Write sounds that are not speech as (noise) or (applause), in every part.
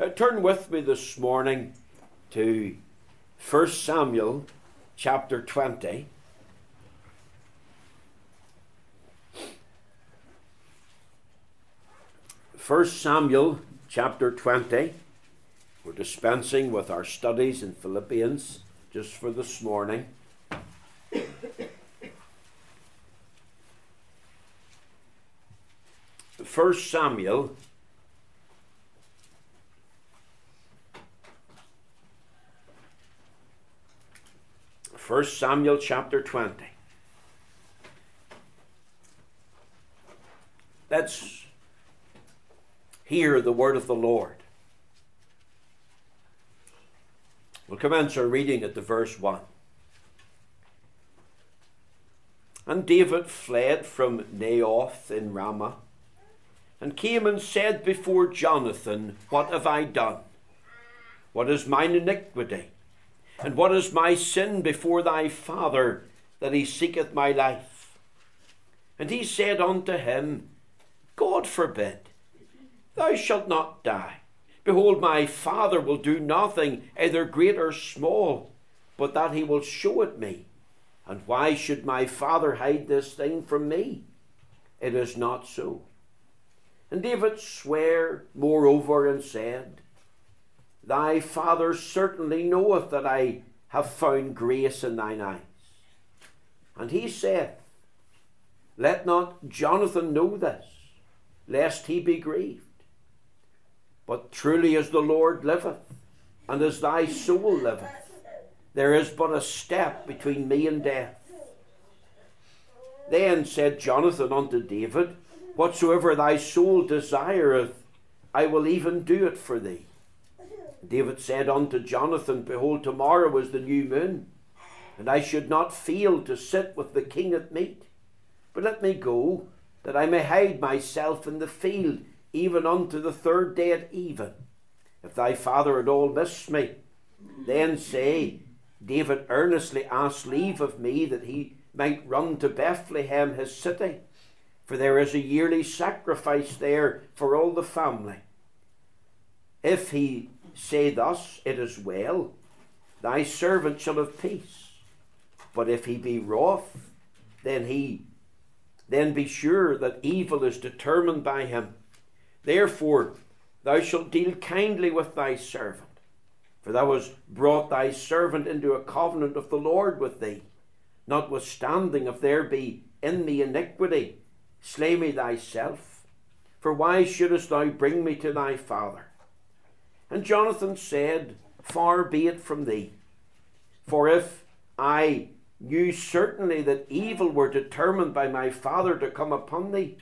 Uh, turn with me this morning to 1 Samuel chapter 20. First Samuel chapter 20. We're dispensing with our studies in Philippians just for this morning. First Samuel First Samuel chapter 20. Let's hear the word of the Lord. We'll commence our reading at the verse 1. And David fled from Naioth in Ramah, and came and said before Jonathan, What have I done? What is mine iniquity? And what is my sin before thy father, that he seeketh my life? And he said unto him, God forbid, thou shalt not die. Behold, my father will do nothing, either great or small, but that he will show it me. And why should my father hide this thing from me? It is not so. And David sware moreover and said, Thy father certainly knoweth that I have found grace in thine eyes. And he saith, Let not Jonathan know this, lest he be grieved. But truly as the Lord liveth, and as thy soul liveth, there is but a step between me and death. Then said Jonathan unto David, Whatsoever thy soul desireth, I will even do it for thee. David said unto Jonathan, Behold, tomorrow is the new moon, and I should not fail to sit with the king at meat. But let me go, that I may hide myself in the field, even unto the third day at even. If thy father at all miss me, then say, David earnestly asked leave of me that he might run to Bethlehem his city, for there is a yearly sacrifice there for all the family. If he say thus, It is well, thy servant shall have peace. But if he be wroth, then he then be sure that evil is determined by him. Therefore thou shalt deal kindly with thy servant, for thou hast brought thy servant into a covenant of the Lord with thee. Notwithstanding, if there be in me iniquity, slay me thyself. For why shouldest thou bring me to thy father? And Jonathan said, Far be it from thee. For if I knew certainly that evil were determined by my father to come upon thee,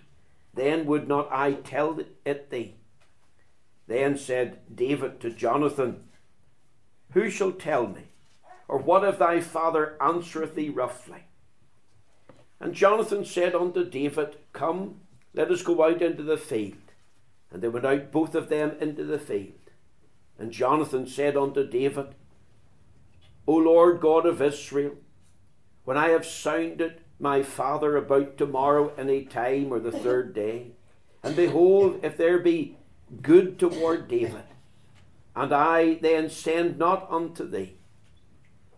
then would not I tell it thee. Then said David to Jonathan, Who shall tell me? Or what if thy father answereth thee roughly? And Jonathan said unto David, Come, let us go out into the field. And they went out both of them into the field. And Jonathan said unto David, O Lord God of Israel, when I have sounded my father about tomorrow any time or the third day, and behold, if there be good toward David, and I then send not unto thee,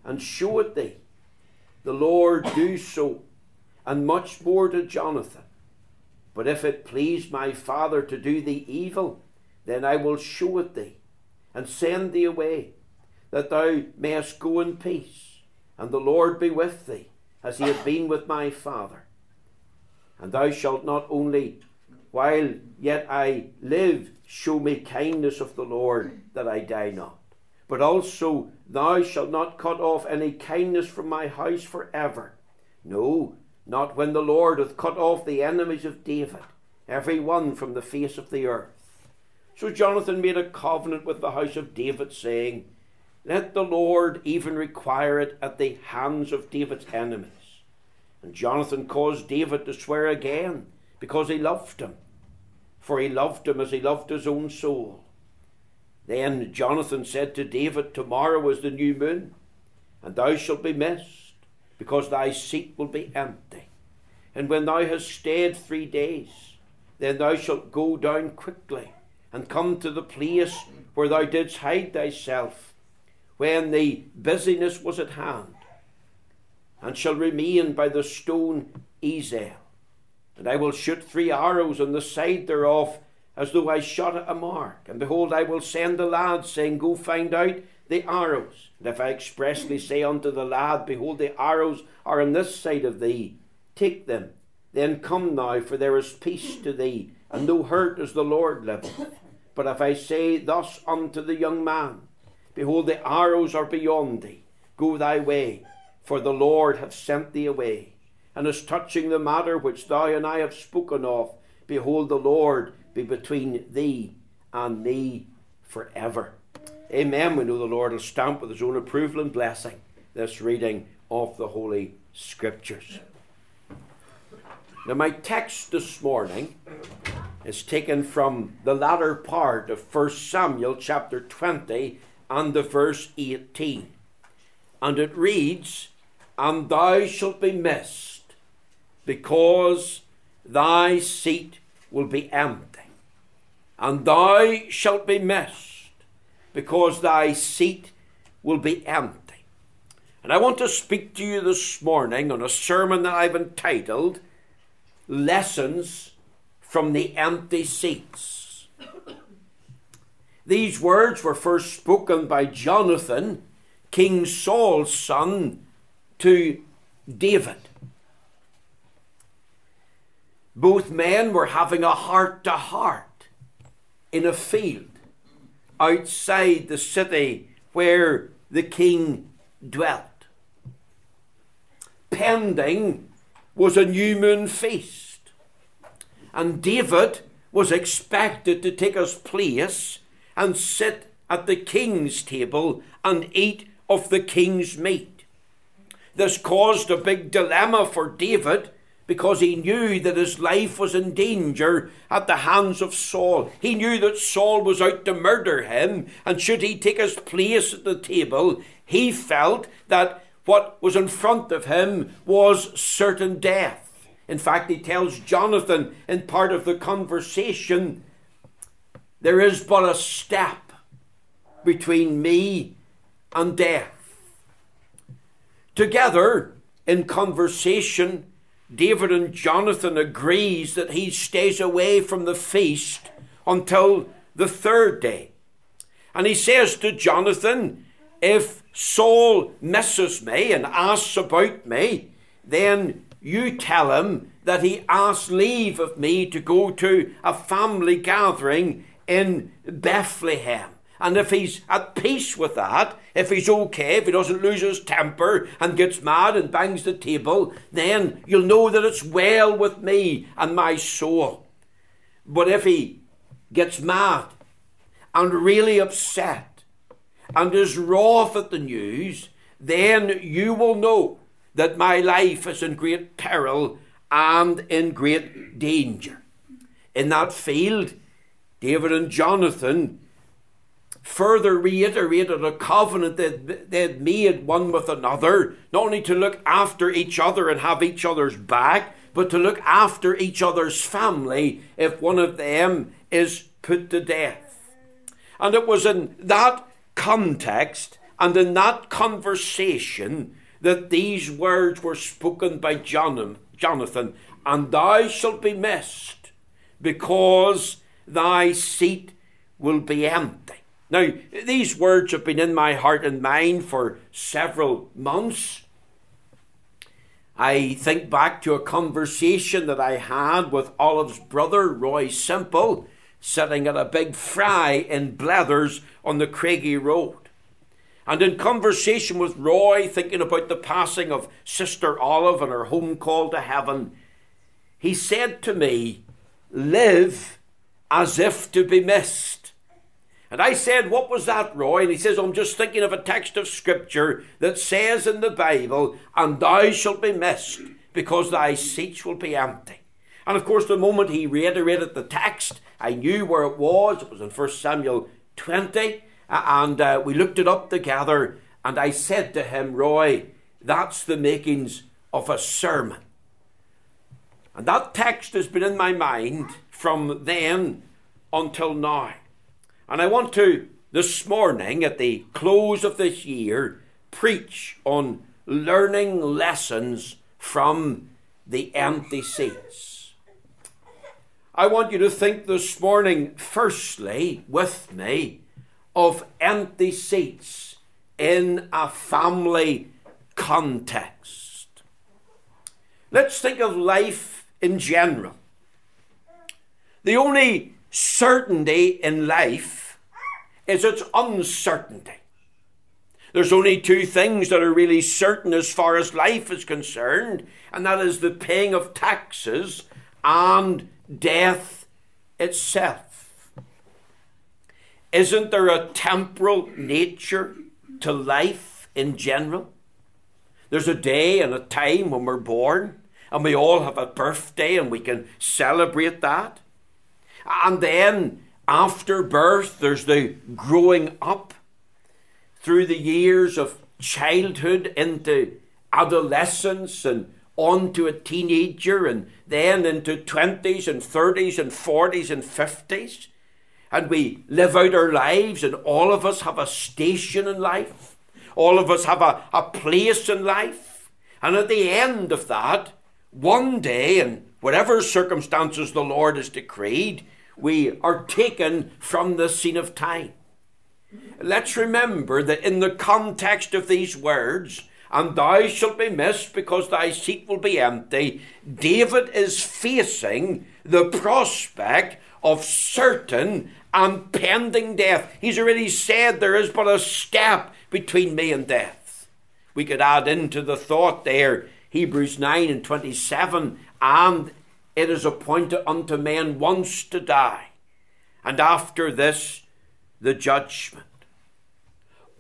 and show it thee, the Lord do so, and much more to Jonathan. But if it please my father to do thee evil, then I will show it thee and send thee away, that thou mayest go in peace, and the Lord be with thee, as he hath been with my father. And thou shalt not only, while yet I live, show me kindness of the Lord, that I die not, but also thou shalt not cut off any kindness from my house for ever. No, not when the Lord hath cut off the enemies of David, every one from the face of the earth. So Jonathan made a covenant with the house of David, saying, Let the Lord even require it at the hands of David's enemies. And Jonathan caused David to swear again, because he loved him, for he loved him as he loved his own soul. Then Jonathan said to David, Tomorrow is the new moon, and thou shalt be missed, because thy seat will be empty. And when thou hast stayed three days, then thou shalt go down quickly and come to the place where thou didst hide thyself, when the busyness was at hand, and shall remain by the stone Ezel. And I will shoot three arrows on the side thereof, as though I shot at a mark. And behold, I will send the lad, saying, Go find out the arrows. And if I expressly say unto the lad, Behold, the arrows are on this side of thee, take them. Then come now, for there is peace to thee, and no hurt as the Lord liveth. But if I say thus unto the young man, Behold, the arrows are beyond thee, go thy way, for the Lord hath sent thee away. And as touching the matter which thou and I have spoken of, behold, the Lord be between thee and me forever. Amen. We know the Lord will stamp with his own approval and blessing this reading of the Holy Scriptures. Now, my text this morning is taken from the latter part of 1 Samuel chapter 20 and the verse 18. And it reads, And thou shalt be missed, because thy seat will be empty. And thou shalt be missed, because thy seat will be empty. And I want to speak to you this morning on a sermon that I've entitled Lessons from the Empty Seats. These words were first spoken by Jonathan, King Saul's son, to David. Both men were having a heart to heart in a field outside the city where the king dwelt. Pending was a new moon feast, and David was expected to take his place and sit at the king's table and eat of the king's meat. This caused a big dilemma for David because he knew that his life was in danger at the hands of Saul. He knew that Saul was out to murder him, and should he take his place at the table, he felt that what was in front of him was certain death. In fact, he tells Jonathan in part of the conversation there is but a step between me and death. Together, in conversation, David and Jonathan agrees that he stays away from the feast until the third day. And he says to Jonathan, if Saul misses me and asks about me, then you tell him that he asked leave of me to go to a family gathering in Bethlehem. And if he's at peace with that, if he's okay, if he doesn't lose his temper and gets mad and bangs the table, then you'll know that it's well with me and my soul. But if he gets mad and really upset and is wroth at the news, then you will know that my life is in great peril and in great danger. In that field, David and Jonathan further reiterated a covenant that they had made one with another, not only to look after each other and have each other's back, but to look after each other's family if one of them is put to death. And it was in that context and in that conversation that these words were spoken by Jonathan, and thou shalt be missed, because thy seat will be empty. Now, these words have been in my heart and mind for several months. I think back to a conversation that I had with Olive's brother, Roy Simple, sitting at a big fry in Blethers on the Craigie Road. And in conversation with Roy, thinking about the passing of Sister Olive and her home call to heaven, he said to me, Live as if to be missed. And I said, What was that, Roy? And he says, I'm just thinking of a text of scripture that says in the Bible, And thou shalt be missed, because thy seats will be empty. And of course, the moment he reiterated the text, I knew where it was. It was in 1 Samuel 20. And uh, we looked it up together. And I said to him, Roy, that's the makings of a sermon. And that text has been in my mind from then until now. And I want to this morning at the close of this year preach on learning lessons from the empty seats. I want you to think this morning, firstly, with me, of empty seats in a family context. Let's think of life in general. The only certainty in life is its uncertainty. There's only two things that are really certain as far as life is concerned, and that is the paying of taxes and death itself. Isn't there a temporal nature to life in general? There's a day and a time when we're born, and we all have a birthday and we can celebrate that. And then after birth, there's the growing up through the years of childhood into adolescence and on to a teenager and then into 20s and 30s and 40s and 50s. And we live out our lives, and all of us have a station in life. All of us have a, a place in life. And at the end of that, one day, in whatever circumstances the Lord has decreed, we are taken from the scene of time. Let's remember that in the context of these words, and thou shalt be missed because thy seat will be empty, David is facing the prospect of certain and pending death. He's already said there is but a step between me and death. We could add into the thought there Hebrews 9 and 27 and it is appointed unto men once to die, and after this, the judgment.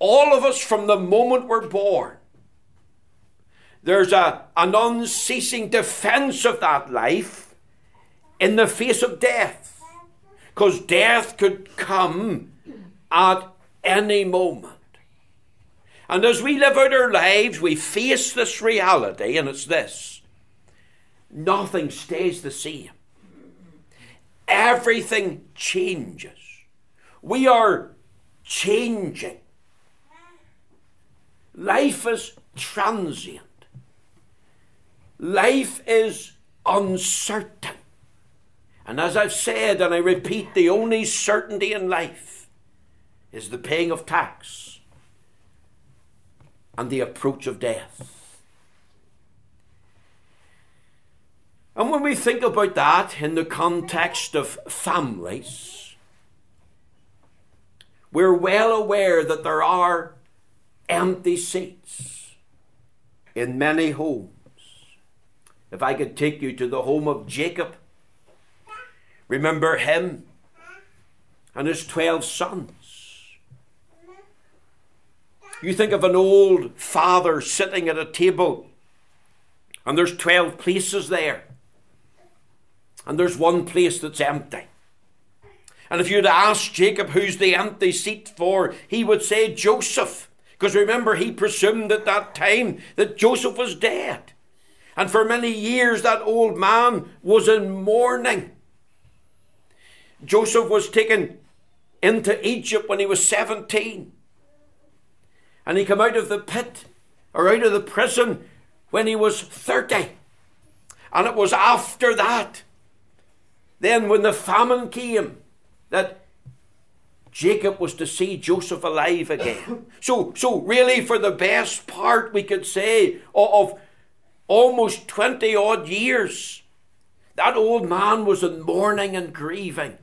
All of us, from the moment we're born, there's a, an unceasing defense of that life in the face of death. Because death could come at any moment. And as we live out our lives, we face this reality, and it's this nothing stays the same. Everything changes. We are changing. Life is transient. Life is uncertain. And as I've said, and I repeat, the only certainty in life is the paying of tax and the approach of death. And when we think about that in the context of families, we're well aware that there are empty seats in many homes. If I could take you to the home of Jacob, remember him and his 12 sons. You think of an old father sitting at a table, and there's 12 places there and there's one place that's empty. And if you'd ask Jacob who's the empty seat for, he would say Joseph. Because remember, he presumed at that time that Joseph was dead. And for many years, that old man was in mourning. Joseph was taken into Egypt when he was 17. And he came out of the pit or out of the prison when he was 30. And it was after that then, when the famine came, that Jacob was to see Joseph alive again. (coughs) So, so really, for the best part, we could say of almost 20 odd years, that old man was in mourning and grieving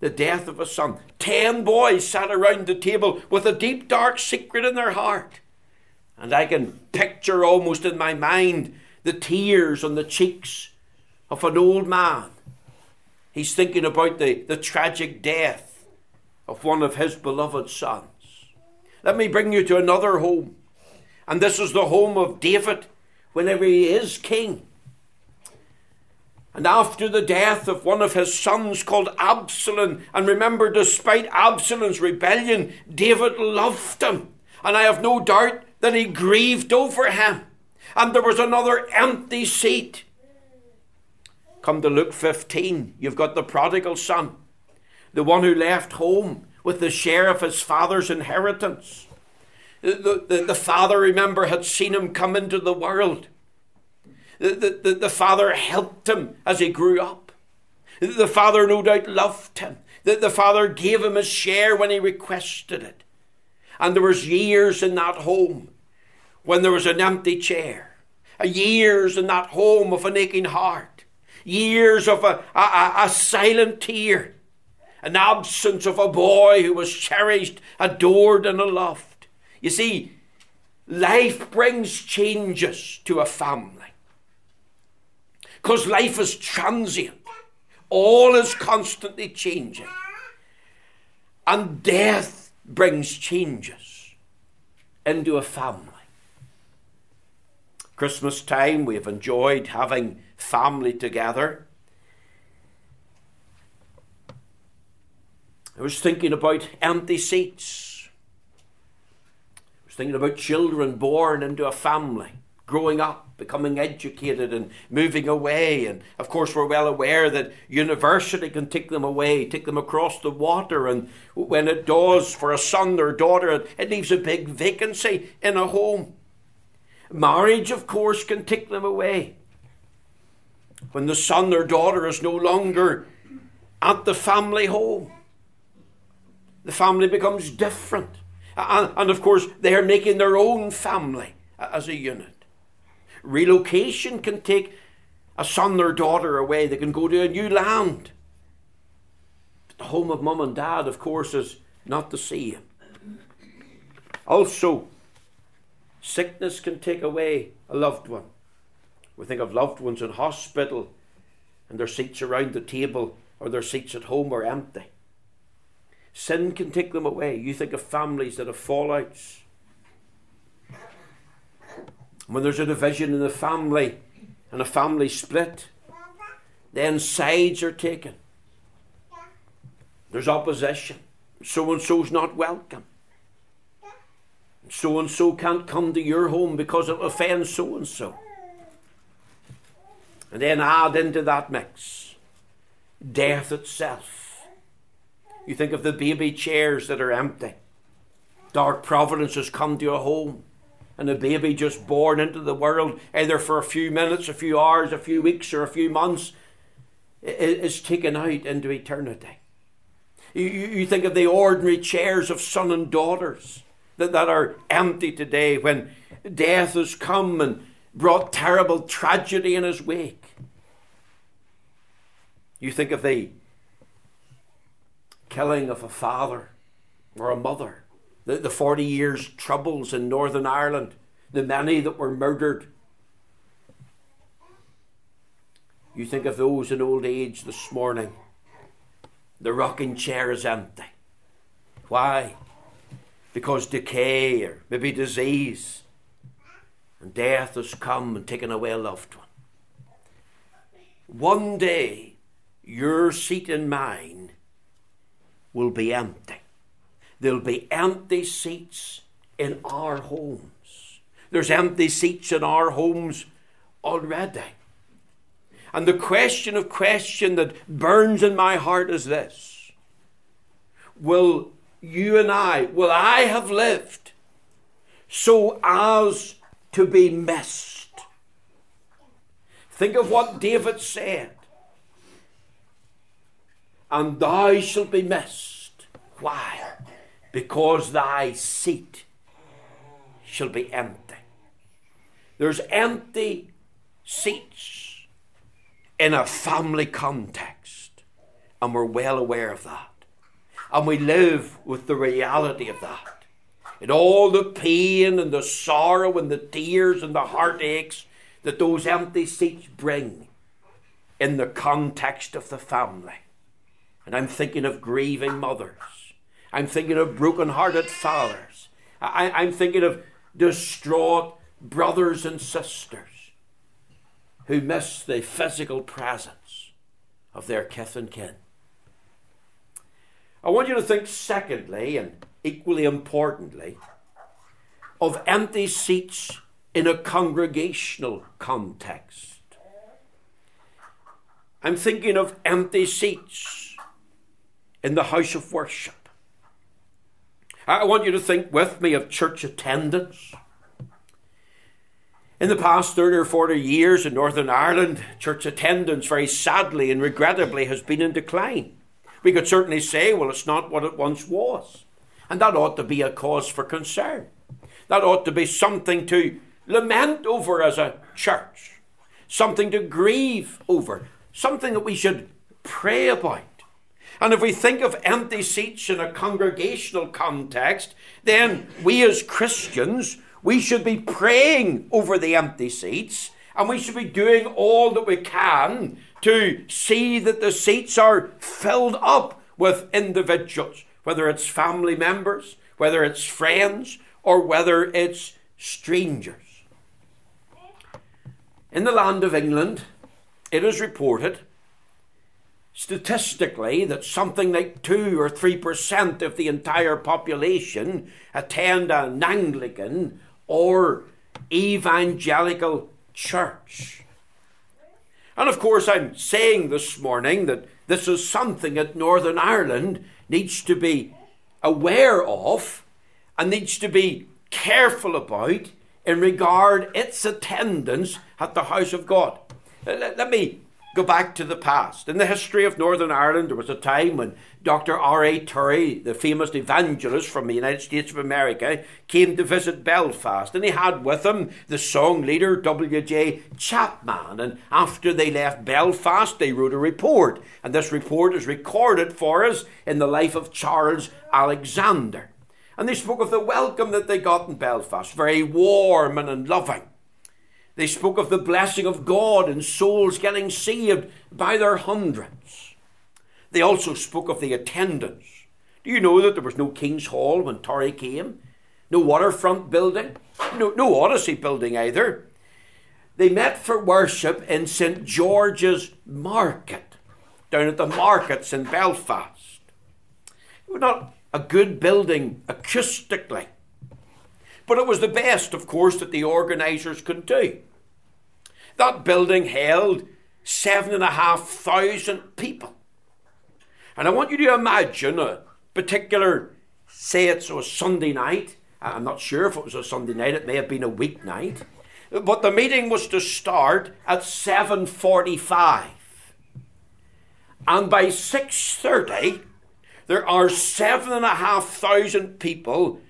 the death of a son. Ten boys sat around the table with a deep, dark secret in their heart. And I can picture almost in my mind the tears on the cheeks of an old man He's thinking about the, the tragic death of one of his beloved sons. Let me bring you to another home. And this is the home of David whenever he is king. And after the death of one of his sons called Absalom, and remember, despite Absalom's rebellion, David loved him. And I have no doubt that he grieved over him. And there was another empty seat Come to Luke 15, you've got the prodigal son, the one who left home with the share of his father's inheritance. The, the, the father, remember, had seen him come into the world. The, the, the father helped him as he grew up. The father, no doubt, loved him. The, the father gave him his share when he requested it. And there was years in that home when there was an empty chair. Years in that home of an aching heart. Years of a, a, a silent tear. An absence of a boy who was cherished, adored, and loved. You see, life brings changes to a family. Because life is transient, all is constantly changing. And death brings changes into a family. Christmas time, we have enjoyed having family together. I was thinking about empty seats. Was thinking about children born into a family, growing up, becoming educated, and moving away. And of course, we're well aware that university can take them away, take them across the water. And when it does for a son or daughter, it leaves a big vacancy in a home. Marriage, of course, can take them away. When the son or daughter is no longer at the family home, the family becomes different. And, and of course, they are making their own family as a unit. Relocation can take a son or daughter away, they can go to a new land. But the home of mum and dad, of course, is not the same. Also, Sickness can take away a loved one. We think of loved ones in hospital and their seats around the table or their seats at home are empty. Sin can take them away. You think of families that have fallouts. When there's a division in the family and a family split, then sides are taken. There's opposition. So and so's not welcome so and so can't come to your home because it offends so and so. And then add into that mix death itself. You think of the baby chairs that are empty. Dark providence has come to a home, and a baby just born into the world, either for a few minutes, a few hours, a few weeks, or a few months, is taken out into eternity. You, think of the ordinary chairs of son and daughters that, that are empty today when death has come and brought terrible tragedy in his wake. You think of the killing of a father or a mother, the, the 40 years' troubles in Northern Ireland, the many that were murdered. You think of those in old age this morning. The rocking chair is empty. Why? because decay or maybe disease and death has come and taken away a loved one. One day, your seat and mine will be empty. There'll be empty seats in our homes. There's empty seats in our homes already. And the question of question that burns in my heart is this Will you and I, will I have lived so as to be missed? Think of what David said. And thou shalt be missed. Why? Because thy seat shall be empty. There's empty seats in a family context, and we're well aware of that. And we live with the reality of that. And all the pain and the sorrow and the tears and the heartaches that those empty seats bring in the context of the family. And I'm thinking of grieving mothers. I'm thinking of broken-hearted fathers. I, am thinking of distraught brothers and sisters who miss the physical presence of their kith and kin. I want you to think, secondly, and equally importantly, of empty seats in a congregational context. I'm thinking of empty seats in the house of worship. I want you to think with me of church attendance. In the past 30 or 40 years in Northern Ireland, church attendance very sadly and regrettably has been in decline. We could certainly say, well, it's not what it once was. And that ought to be a cause for concern. That ought to be something to lament over as a church, something to grieve over, something that we should pray about. And if we think of empty seats in a congregational context, then we as Christians, we should be praying over the empty seats and we should be doing all that we can to see that the seats are filled up with individuals, whether it's family members, whether it's friends, or whether it's strangers. In the land of England, it is reported statistically that something like 2 or 3% of the entire population attend an Anglican or evangelical church. And of course, I'm saying this morning that this is something that Northern Ireland needs to be aware of and needs to be careful about in regard its attendance at the house of God. Uh, let me go back to the past. In the history of Northern Ireland, there was a time when Dr. R.A. Torrey, the famous evangelist from the United States of America, came to visit Belfast. And he had with him the song leader W.J. Chapman. And after they left Belfast, they wrote a report. And this report is recorded for us in the life of Charles Alexander. And they spoke of the welcome that they got in Belfast, very warm and loving. They spoke of the blessing of God and souls getting saved by their hundreds. They also spoke of the attendance. Do you know that there was no King's Hall when Torrey came? No waterfront building? No, no Odyssey building either. They met for worship in St. George's Market, down at the markets in Belfast. It was not a good building acoustically. But it was the best, of course, that the organisers could do. That building held seven and a half thousand people. And I want you to imagine a particular, say it's a Sunday night. I'm not sure if it was a Sunday night, it may have been a weeknight. But the meeting was to start at 7.45. And by 6.30, there are seven and a half thousand people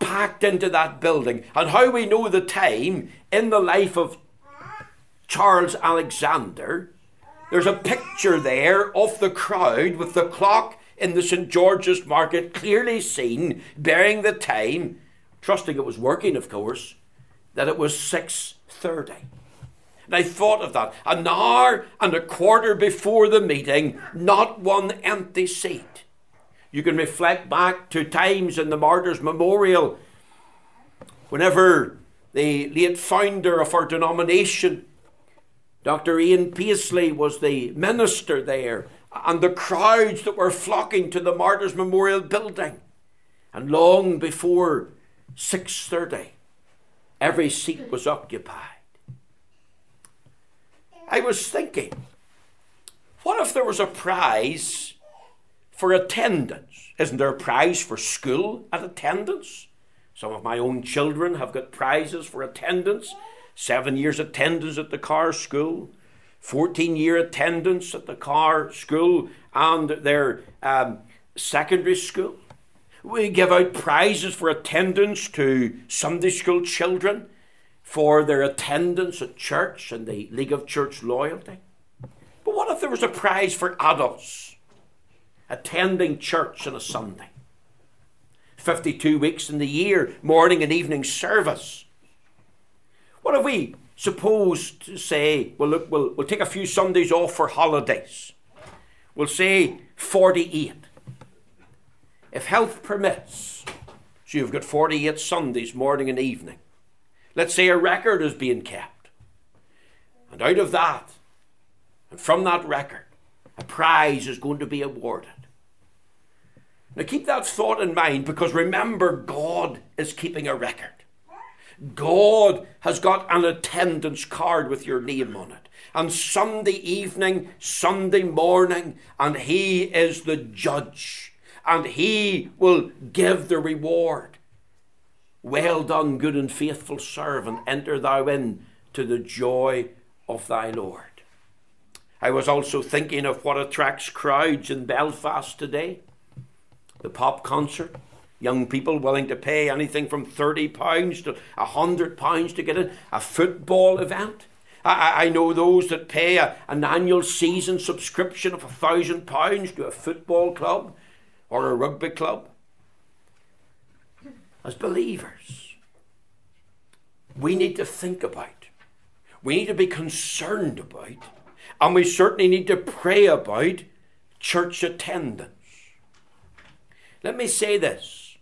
packed into that building. And how we know the time in the life of Charles Alexander, there's a picture there of the crowd with the clock in the St. George's Market clearly seen, bearing the time, trusting it was working, of course, that it was 6.30. And I thought of that. An hour and a quarter before the meeting, not one empty seat. You can reflect back to times in the Martyrs' Memorial whenever the late founder of our denomination, Dr. Ian Paisley, was the minister there, and the crowds that were flocking to the Martyrs' Memorial building. And long before 6.30, every seat was occupied. I was thinking, what if there was a prize for attendance. Isn't there a prize for school at attendance? Some of my own children have got prizes for attendance. Seven years attendance at the car school, 14 year attendance at the car school and their um, secondary school. We give out prizes for attendance to Sunday school children for their attendance at church and the League of Church Loyalty. But what if there was a prize for adults? Attending church on a Sunday. 52 weeks in the year, morning and evening service. What if we supposed to say, well, look, we'll, we'll take a few Sundays off for holidays? We'll say 48. If health permits, so you've got 48 Sundays, morning and evening. Let's say a record is being kept. And out of that, and from that record, a prize is going to be awarded. Now keep that thought in mind because remember, God is keeping a record. God has got an attendance card with your name on it. And Sunday evening, Sunday morning, and He is the judge. and he will give the reward. Well done, good and faithful servant. Enter thou in to the joy of thy Lord. I was also thinking of what attracts crowds in Belfast today the pop concert. Young people willing to pay anything from £30 to £100 to get in. A football event. I, I know those that pay a, an annual season subscription of £1,000 to a football club or a rugby club. As believers, we need to think about, we need to be concerned about and we certainly need to pray about church attendance. Let me say this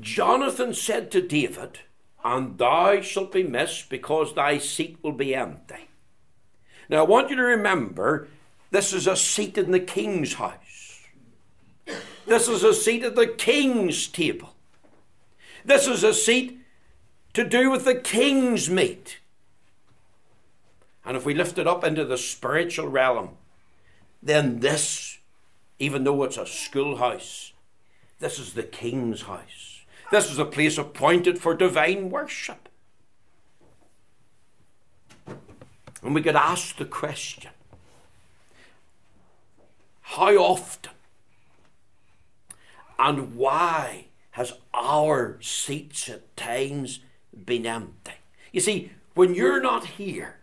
Jonathan said to David, And thou shalt be missed because thy seat will be empty. Now I want you to remember this is a seat in the king's house. This is a seat at the king's table. This is a seat to do with the king's meat. And if we lift it up into the spiritual realm, then this, even though it's a schoolhouse, this is the king's house. This is a place appointed for divine worship. And we could ask the question how often and why has our seats at times been empty. You see, when you're not here,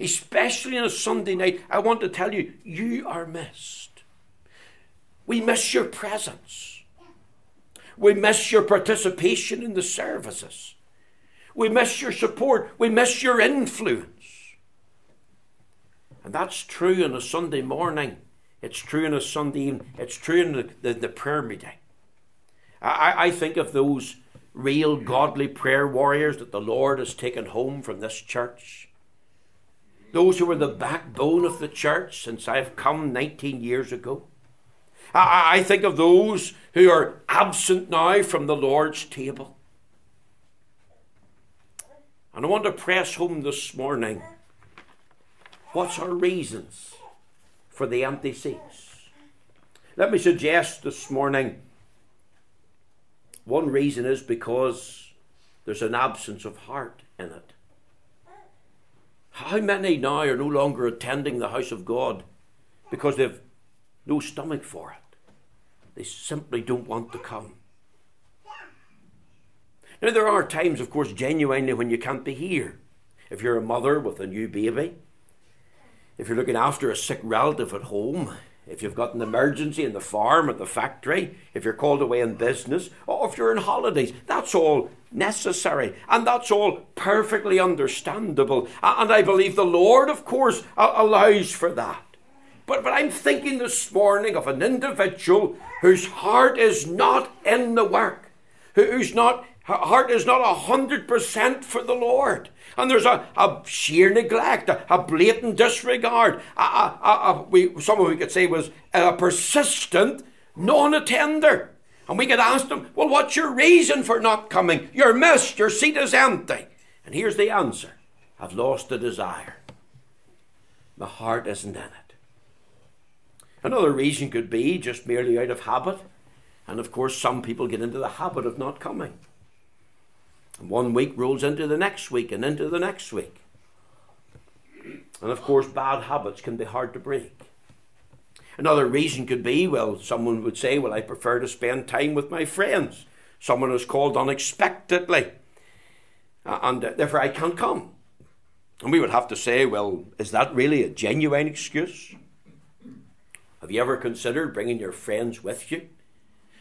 especially on a Sunday night, I want to tell you, you are missed. We miss your presence. We miss your participation in the services. We miss your support. We miss your influence. And that's true on a Sunday morning. It's true on a Sunday evening. It's true in the, the, the prayer meeting. I, I think of those real godly prayer warriors that the Lord has taken home from this church. Those who were the backbone of the church since I've come 19 years ago. I, I think of those who are absent now from the Lord's table. And I want to press home this morning what's our reasons for the empty seats? Let me suggest this morning one reason is because there's an absence of heart in it. How many now are no longer attending the house of God because they've no stomach for it? They simply don't want to come. Now, there are times, of course, genuinely when you can't be here. If you're a mother with a new baby, if you're looking after a sick relative at home, if you've got an emergency in the farm or the factory, if you're called away in business, or if you're on holidays, that's all necessary and that's all perfectly understandable. And I believe the Lord, of course, allows for that. But, but I'm thinking this morning of an individual whose heart is not in the work, who's not, her heart is not a hundred percent for the Lord and there's a, a sheer neglect, a, a blatant disregard. A, a, a, we, someone we could say was a persistent non-attender. And we could ask them, well, what's your reason for not coming? You're missed, your seat is empty. And here's the answer I've lost the desire. My heart isn't in it. Another reason could be just merely out of habit. And of course, some people get into the habit of not coming. And one week rolls into the next week and into the next week. And of course, bad habits can be hard to break. Another reason could be well, someone would say, well, I prefer to spend time with my friends. Someone is called unexpectedly, and uh, therefore I can't come. And we would have to say, well, is that really a genuine excuse? Have you ever considered bringing your friends with you?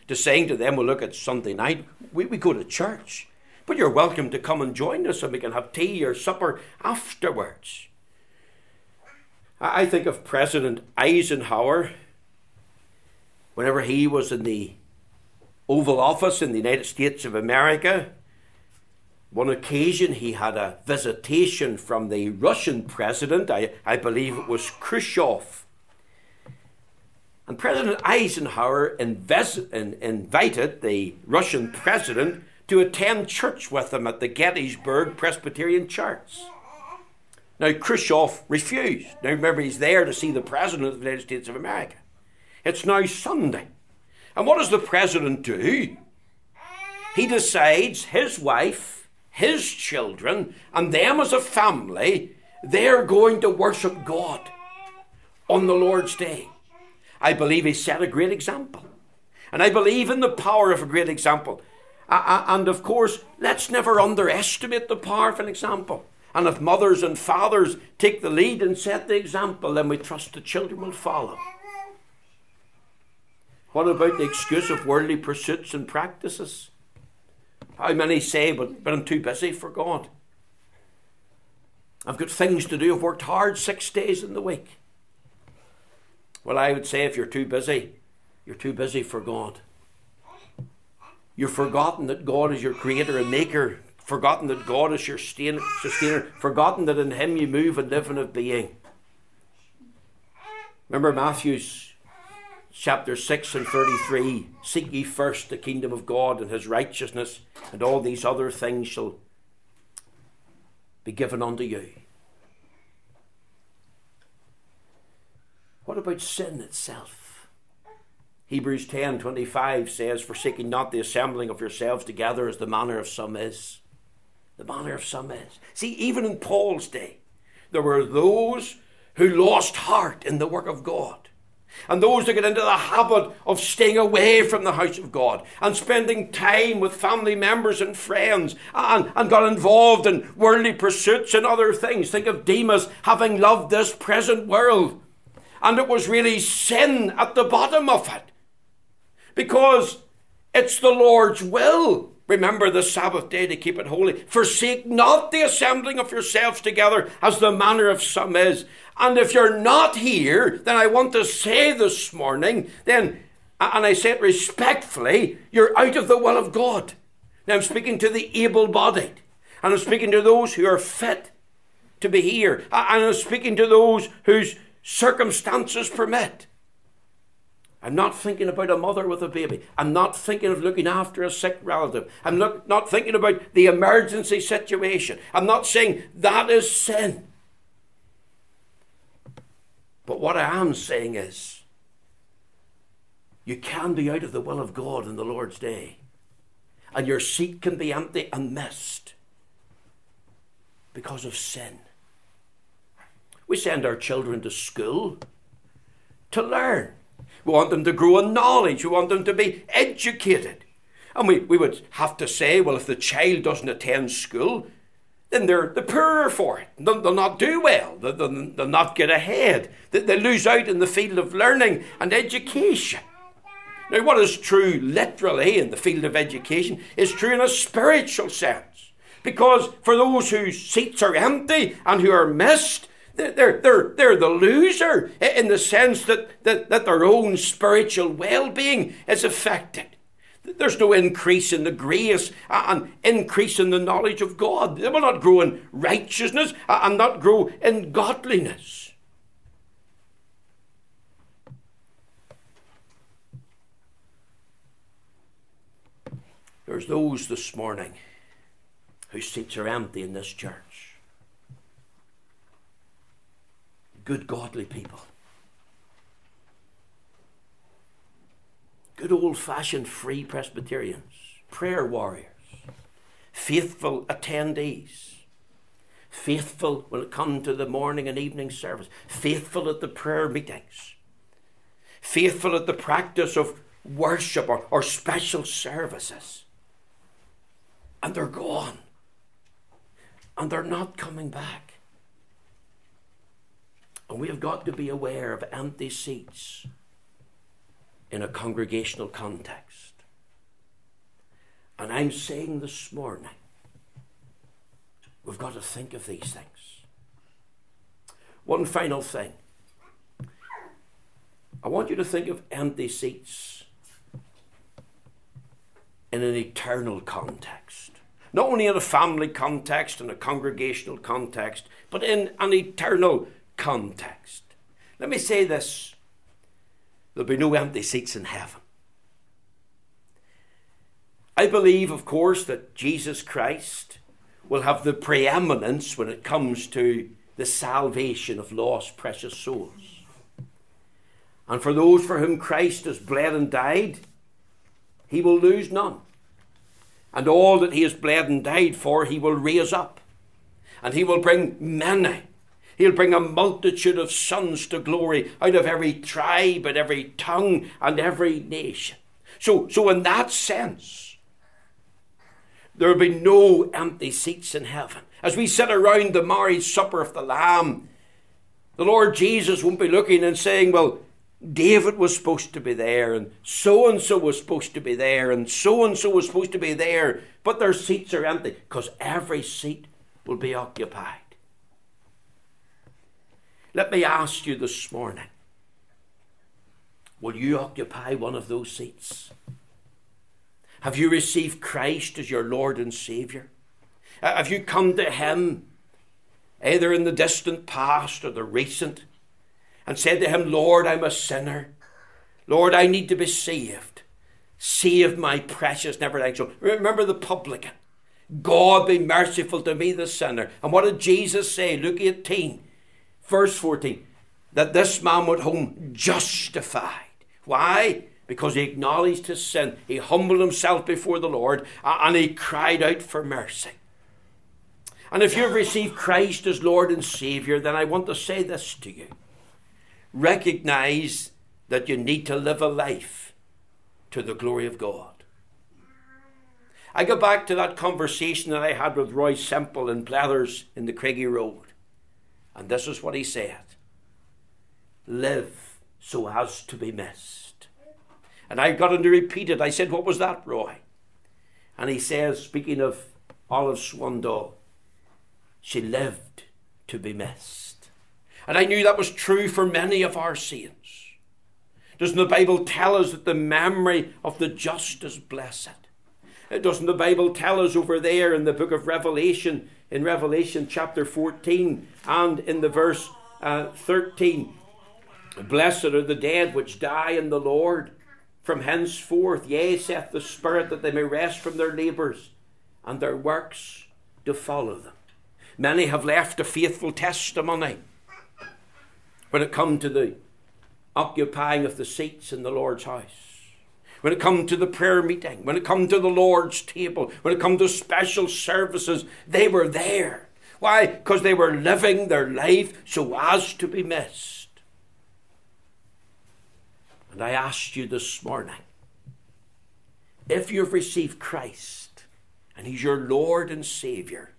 To saying to them, well, look, it's Sunday night, we, we go to church. But you're welcome to come and join us and we can have tea or supper afterwards. I think of President Eisenhower whenever he was in the Oval Office in the United States of America. One occasion he had a visitation from the Russian president, I, I believe it was Khrushchev. And President Eisenhower inves- in, invited the Russian president to attend church with him at the Gettysburg Presbyterian Church. Now, Khrushchev refused. Now, remember, he's there to see the President of the United States of America. It's now Sunday. And what does the President do? He decides his wife, his children, and them as a family, they're going to worship God on the Lord's Day. I believe he set a great example. And I believe in the power of a great example. And of course, let's never underestimate the power of an example. And if mothers and fathers take the lead and set the example, then we trust the children will follow. What about the excuse of worldly pursuits and practices? How many say, but, but I'm too busy for God? I've got things to do. I've worked hard six days in the week. Well, I would say if you're too busy, you're too busy for God. You've forgotten that God is your creator and maker, forgotten that God is your sustainer, forgotten that in Him you move and live and have being. Remember Matthew's chapter 6 and 33 Seek ye first the kingdom of God and His righteousness, and all these other things shall be given unto you. What about sin itself? Hebrews 10 25 says, Forsaking not the assembling of yourselves together as the manner of some is. The manner of some is. See, even in Paul's day, there were those who lost heart in the work of God. And those that get into the habit of staying away from the house of God and spending time with family members and friends and, and got involved in worldly pursuits and other things. Think of Demas having loved this present world. And it was really sin at the bottom of it because it's the Lord's will. Remember the Sabbath day to keep it holy. Forsake not the assembling of yourselves together as the manner of some is. And if you're not here, then I want to say this morning, then, and I say it respectfully, you're out of the will of God. Now I'm speaking to the able bodied, and I'm speaking to those who are fit to be here, and I'm speaking to those whose circumstances permit. I'm not thinking about a mother with a baby. I'm not thinking of looking after a sick relative. I'm not, not thinking about the emergency situation. I'm not saying that is sin. But what I am saying is, you can be out of the will of God in the Lord's day, and your seat can be empty and missed because of sin. We send our children to school to learn. We want them to grow in knowledge. We want them to be educated. And we, we would have to say, well, if the child doesn't attend school, then they're the poorer for it. They'll, they'll not do well. They'll, they'll, they'll not get ahead. They, they lose out in the field of learning and education. Now, what is true literally in the field of education is true in a spiritual sense. Because for those whose seats are empty and who are missed, they're, they're, they're the loser in the sense that, that, that their own spiritual well being is affected. There's no increase in the grace uh, and increase in the knowledge of God. They will not grow in righteousness uh, and not grow in godliness. There's those this morning whose seats are empty in this church. Good, godly people. Good old fashioned free Presbyterians, prayer warriors, faithful attendees, faithful when it comes to the morning and evening service, faithful at the prayer meetings, faithful at the practice of worship or, or special services. And they're gone. And they're not coming back. And we have got to be aware of empty seats in a congregational context. And I'm saying this morning, we've got to think of these things. One final thing. I want you to think of empty seats in an eternal context. Not only in a family context, and a congregational context, but in an eternal context. Let me say this there'll be no empty seats in heaven. I believe, of course, that Jesus Christ will have the preeminence when it comes to the salvation of lost precious souls. And for those for whom Christ has bled and died, he will lose none. And all that he has bled and died for, he will raise up. And he will bring many. He'll bring a multitude of sons to glory out of every tribe and every tongue and every nation. So, so in that sense, there will be no empty seats in heaven. As we sit around the marriage supper of the Lamb, the Lord Jesus won't be looking and saying, Well, David was supposed to be there, and so and so was supposed to be there, and so and so was supposed to be there, but their seats are empty because every seat will be occupied. Let me ask you this morning will you occupy one of those seats? Have you received Christ as your Lord and Saviour? Uh, have you come to Him, either in the distant past or the recent? and said to him, Lord, I'm a sinner. Lord, I need to be saved. Save my precious, never dying soul. Remember the publican. God be merciful to me, the sinner. And what did Jesus say? Luke 18, verse 14. That this man went home justified. Why? Because he acknowledged his sin. He humbled himself before the Lord and he cried out for mercy. And if you've received Christ as Lord and Saviour, then I want to say this to you recognize that you need to live a life to the glory of God. I go back to that conversation that I had with Roy Semple in Blethers in the Craigie Road. And this is what he said Live so as to be missed. And I got him to repeat it. I said, What was that, Roy? And he says, speaking of Olive Swandall, she lived to be missed. And I knew that was true for many of our saints. Doesn't the Bible tell us that the memory of the just is blessed? Doesn't the Bible tell us over there in the book of Revelation, in Revelation chapter 14 and in the verse uh, 13, Blessed are the dead which die in the Lord. From henceforth, yea, saith the Spirit, that they may rest from their labours and their works to follow them. Many have left a faithful testimony when it come to the occupying of the seats in the Lord's house, when it come to the prayer meeting, when it come to the Lord's table, when it come to special services, they were there. Why? Because they were living their life so as to be missed. And I asked you this morning if you've received Christ and He's your Lord and Saviour,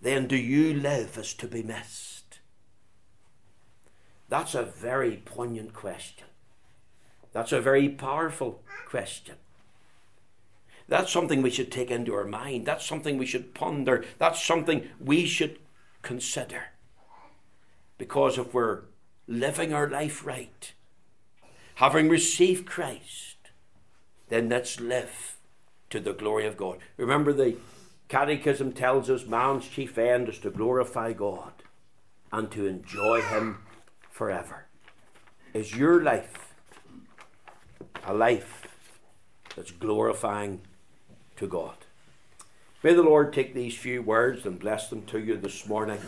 then do you live as to be missed? That's a very poignant question. That's a very powerful question. That's something we should take into our mind. That's something we should ponder. That's something we should consider. Because if we're living our life right, having received Christ, then let's live to the glory of God. Remember, the Catechism tells us man's chief end is to glorify God and to enjoy Him forever. Is your life a life that's glorifying to God? May the Lord take these few words and bless them to you this morning.